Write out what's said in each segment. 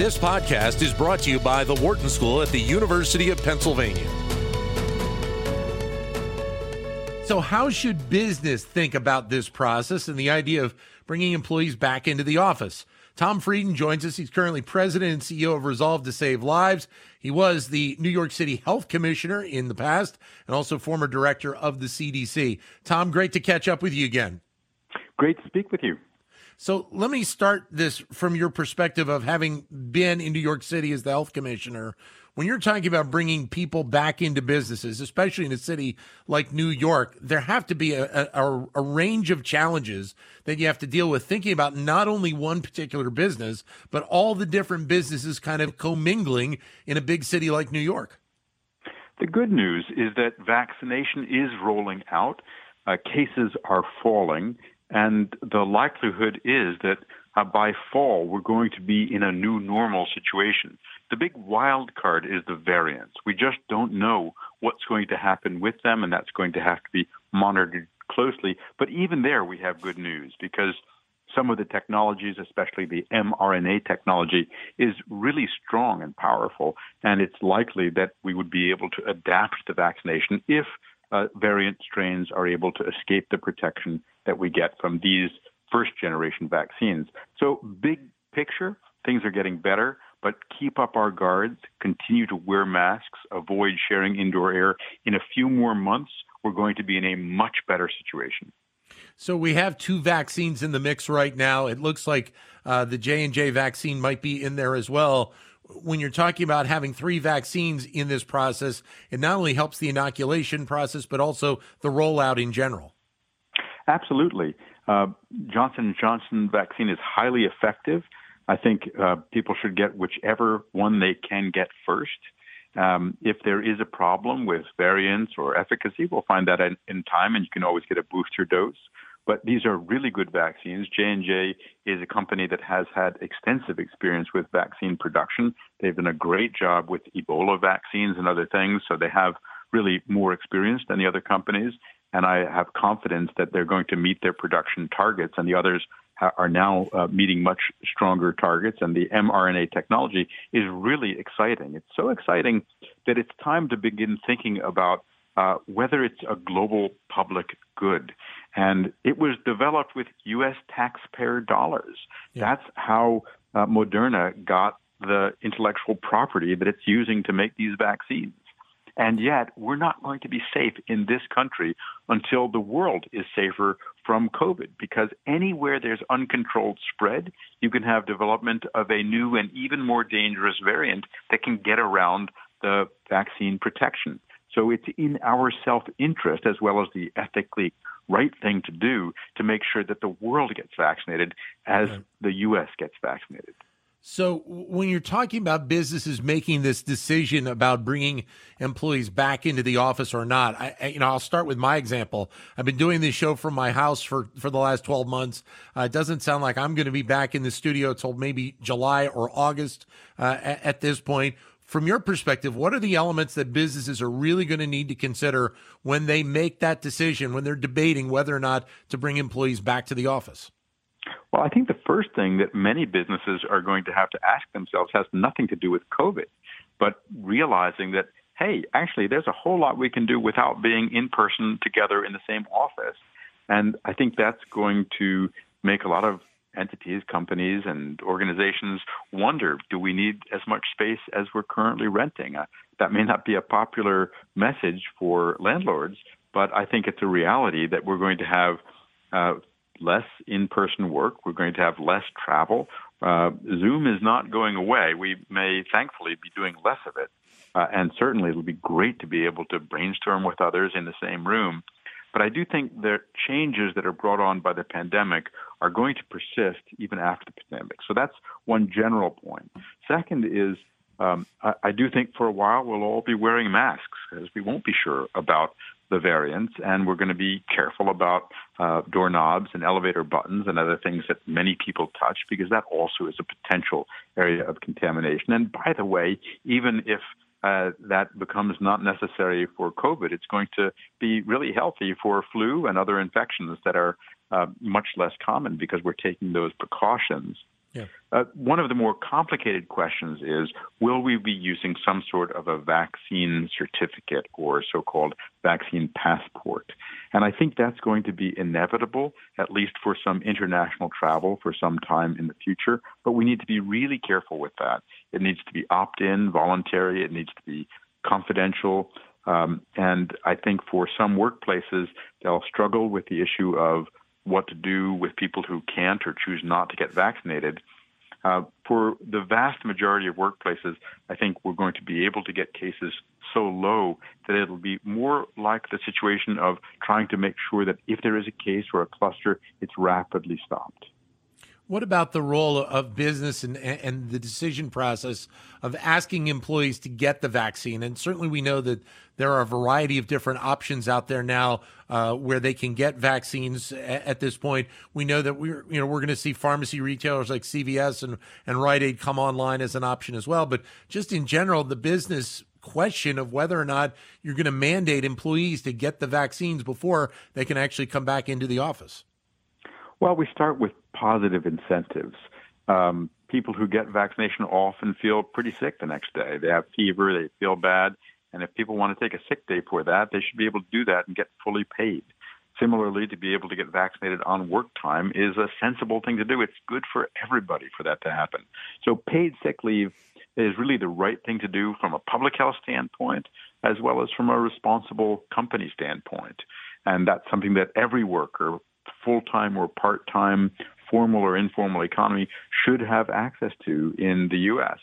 This podcast is brought to you by the Wharton School at the University of Pennsylvania. So, how should business think about this process and the idea of bringing employees back into the office? Tom Frieden joins us. He's currently president and CEO of Resolve to Save Lives. He was the New York City Health Commissioner in the past and also former director of the CDC. Tom, great to catch up with you again. Great to speak with you. So let me start this from your perspective of having been in New York City as the health commissioner. When you're talking about bringing people back into businesses, especially in a city like New York, there have to be a, a, a range of challenges that you have to deal with, thinking about not only one particular business, but all the different businesses kind of commingling in a big city like New York. The good news is that vaccination is rolling out. Uh, cases are falling, and the likelihood is that uh, by fall, we're going to be in a new normal situation. The big wild card is the variants. We just don't know what's going to happen with them, and that's going to have to be monitored closely. But even there, we have good news because some of the technologies, especially the mRNA technology, is really strong and powerful. And it's likely that we would be able to adapt the vaccination if uh, variant strains are able to escape the protection that we get from these first generation vaccines. So, big picture, things are getting better, but keep up our guards, continue to wear masks, avoid sharing indoor air. In a few more months, we're going to be in a much better situation. So we have two vaccines in the mix right now. It looks like uh, the J and J vaccine might be in there as well when you're talking about having three vaccines in this process, it not only helps the inoculation process, but also the rollout in general. Absolutely. Uh, Johnson & Johnson vaccine is highly effective. I think uh, people should get whichever one they can get first. Um, if there is a problem with variants or efficacy, we'll find that in, in time, and you can always get a booster dose. But these are really good vaccines. J&J is a company that has had extensive experience with vaccine production. They've done a great job with Ebola vaccines and other things, so they have really more experience than the other companies. And I have confidence that they're going to meet their production targets, and the others are now uh, meeting much stronger targets. And the mRNA technology is really exciting. It's so exciting that it's time to begin thinking about uh, whether it's a global public good. And it was developed with U.S. taxpayer dollars. Yeah. That's how uh, Moderna got the intellectual property that it's using to make these vaccines. And yet, we're not going to be safe in this country until the world is safer from COVID, because anywhere there's uncontrolled spread, you can have development of a new and even more dangerous variant that can get around the vaccine protection. So it's in our self interest as well as the ethically right thing to do to make sure that the world gets vaccinated as the U.S. gets vaccinated. So, when you're talking about businesses making this decision about bringing employees back into the office or not, I, you know, I'll start with my example. I've been doing this show from my house for for the last 12 months. Uh, it doesn't sound like I'm going to be back in the studio until maybe July or August uh, at, at this point from your perspective, what are the elements that businesses are really going to need to consider when they make that decision, when they're debating whether or not to bring employees back to the office? Well, I think the first thing that many businesses are going to have to ask themselves has nothing to do with COVID, but realizing that, hey, actually, there's a whole lot we can do without being in person together in the same office. And I think that's going to make a lot of entities, companies, and organizations wonder do we need as much space as we're currently renting? Uh, that may not be a popular message for landlords, but I think it's a reality that we're going to have uh, less in person work, we're going to have less travel. Uh, Zoom is not going away. We may thankfully be doing less of it. Uh, and certainly it'll be great to be able to brainstorm with others in the same room. But I do think the changes that are brought on by the pandemic are going to persist even after the pandemic. So that's one general point. Second is um, I, I, do think for a while we'll all be wearing masks because we won't be sure about the variants, and we're going to be careful about uh, doorknobs and elevator buttons and other things that many people touch because that also is a potential area of contamination. And by the way, even if uh, that becomes not necessary for COVID. It's going to be really healthy for flu and other infections that are uh, much less common because we're taking those precautions. Yeah. Uh, one of the more complicated questions is will we be using some sort of a vaccine certificate or so called vaccine passport? And I think that's going to be inevitable, at least for some international travel for some time in the future. But we need to be really careful with that. It needs to be opt in, voluntary, it needs to be confidential. Um, and I think for some workplaces, they'll struggle with the issue of what to do with people who can't or choose not to get vaccinated. Uh, for the vast majority of workplaces, I think we're going to be able to get cases so low that it'll be more like the situation of trying to make sure that if there is a case or a cluster, it's rapidly stopped. What about the role of business and, and the decision process of asking employees to get the vaccine? And certainly we know that there are a variety of different options out there now uh, where they can get vaccines at, at, this point. We know that we're, you know, we're going to see pharmacy retailers like CVS and, and Rite Aid come online as an option as well. But just in general, the business question of whether or not you're going to mandate employees to get the vaccines before they can actually come back into the office. Well, we start with positive incentives. Um, people who get vaccination often feel pretty sick the next day. They have fever, they feel bad, and if people want to take a sick day for that, they should be able to do that and get fully paid. Similarly, to be able to get vaccinated on work time is a sensible thing to do. It's good for everybody for that to happen. So, paid sick leave is really the right thing to do from a public health standpoint as well as from a responsible company standpoint. And that's something that every worker, full time or part time, formal or informal economy should have access to in the U.S.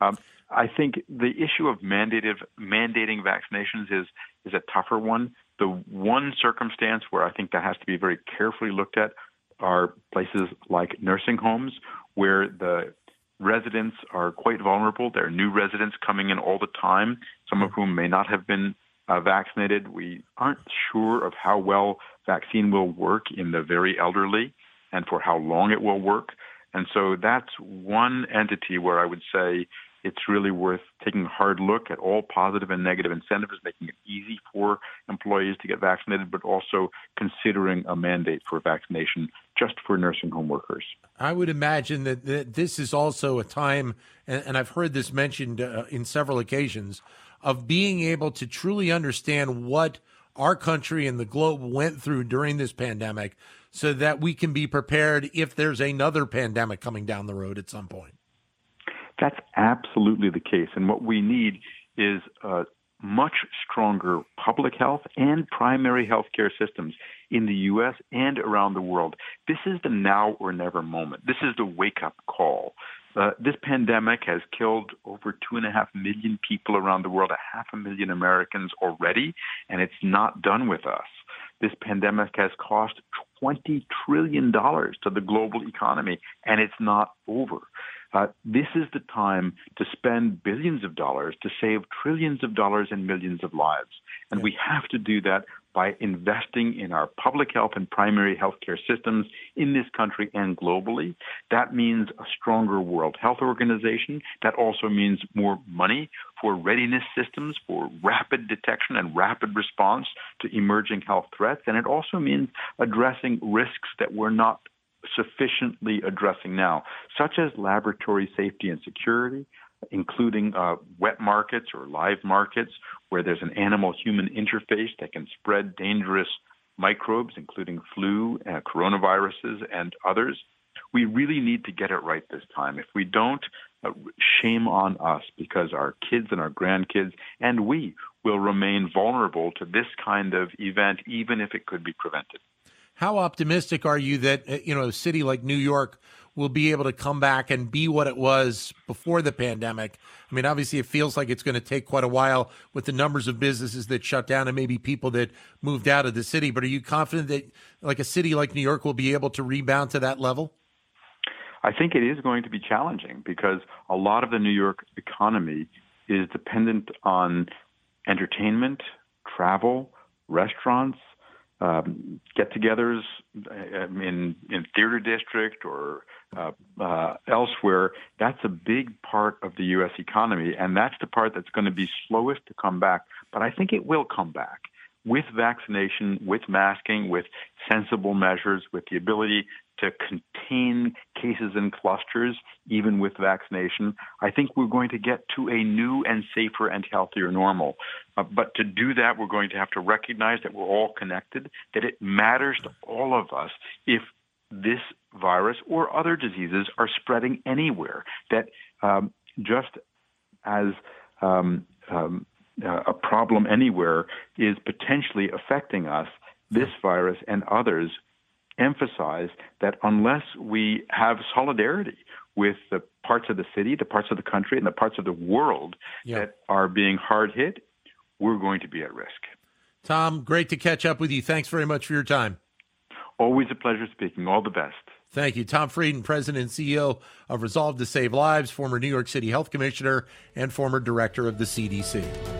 Um, I think the issue of mandated mandating vaccinations is is a tougher one. The one circumstance where I think that has to be very carefully looked at are places like nursing homes, where the residents are quite vulnerable. There are new residents coming in all the time, some of whom may not have been uh, vaccinated. We aren't sure of how well vaccine will work in the very elderly and for how long it will work. And so that's one entity where I would say it's really worth taking a hard look at all positive and negative incentives, making it easy for employees to get vaccinated, but also considering a mandate for vaccination just for nursing home workers. I would imagine that, this is also a time, and, and I've heard this mentioned uh, in several occasions, of being able to truly understand what our country and the globe went through during this pandemic so that we can be prepared if there's another pandemic coming down the road at some point. That's absolutely the case. And what we need is uh, much stronger public health and primary health care systems in the U.S. and around the world. This is the now or never moment. This is the wake up call. Uh, this pandemic has killed over two and a half million people around the world, a half a million Americans already, and it's not done with us. This pandemic has cost $20 trillion to the global economy, and it's not over. Uh, this is the time to spend billions of dollars to save trillions of dollars and millions of lives. And yeah. we have to do that by investing in our public health and primary health care systems in this country and globally. That means a stronger World Health Organization. That also means more money for readiness systems for rapid detection and rapid response to emerging health threats. And it also means addressing risks that we're not sufficiently addressing now, such as laboratory safety and security, including uh, wet markets or live markets where there's an animal human interface that can spread dangerous microbes, including flu, uh, coronaviruses, and others. We really need to get it right this time. If we don't, uh, shame on us because our kids and our grandkids and we will remain vulnerable to this kind of event, even if it could be prevented. How optimistic are you that uh, you know a city like New York will be able to come back and be what it was before the pandemic? I mean, obviously, it feels like it's going to take quite a while with the numbers of businesses that shut down and maybe people that moved out of the city. But are you confident that, like a city like New York, will be able to rebound to that level? I think it is going to be challenging because a lot of the New York economy is dependent on entertainment, travel, restaurants, um, get-togethers in in theater district or uh, uh, elsewhere. That's a big part of the U.S. economy, and that's the part that's going to be slowest to come back. But I think it will come back with vaccination, with masking, with sensible measures, with the ability to contain cases and clusters, even with vaccination, I think we're going to get to a new and safer and healthier normal. Uh, but to do that, we're going to have to recognize that we're all connected, that it matters to all of us if this virus or other diseases are spreading anywhere. That um, just as um, um, uh, a problem anywhere is potentially affecting us, this virus and others emphasize that unless we have solidarity with the parts of the city, the parts of the country, and the parts of the world yeah. that are being hard hit, we're going to be at risk. Tom, great to catch up with you. Thanks very much for your time. Always a pleasure speaking. All the best. Thank you. Tom Frieden, President and CEO of Resolve to Save Lives, former New York City Health Commissioner, and former Director of the CDC.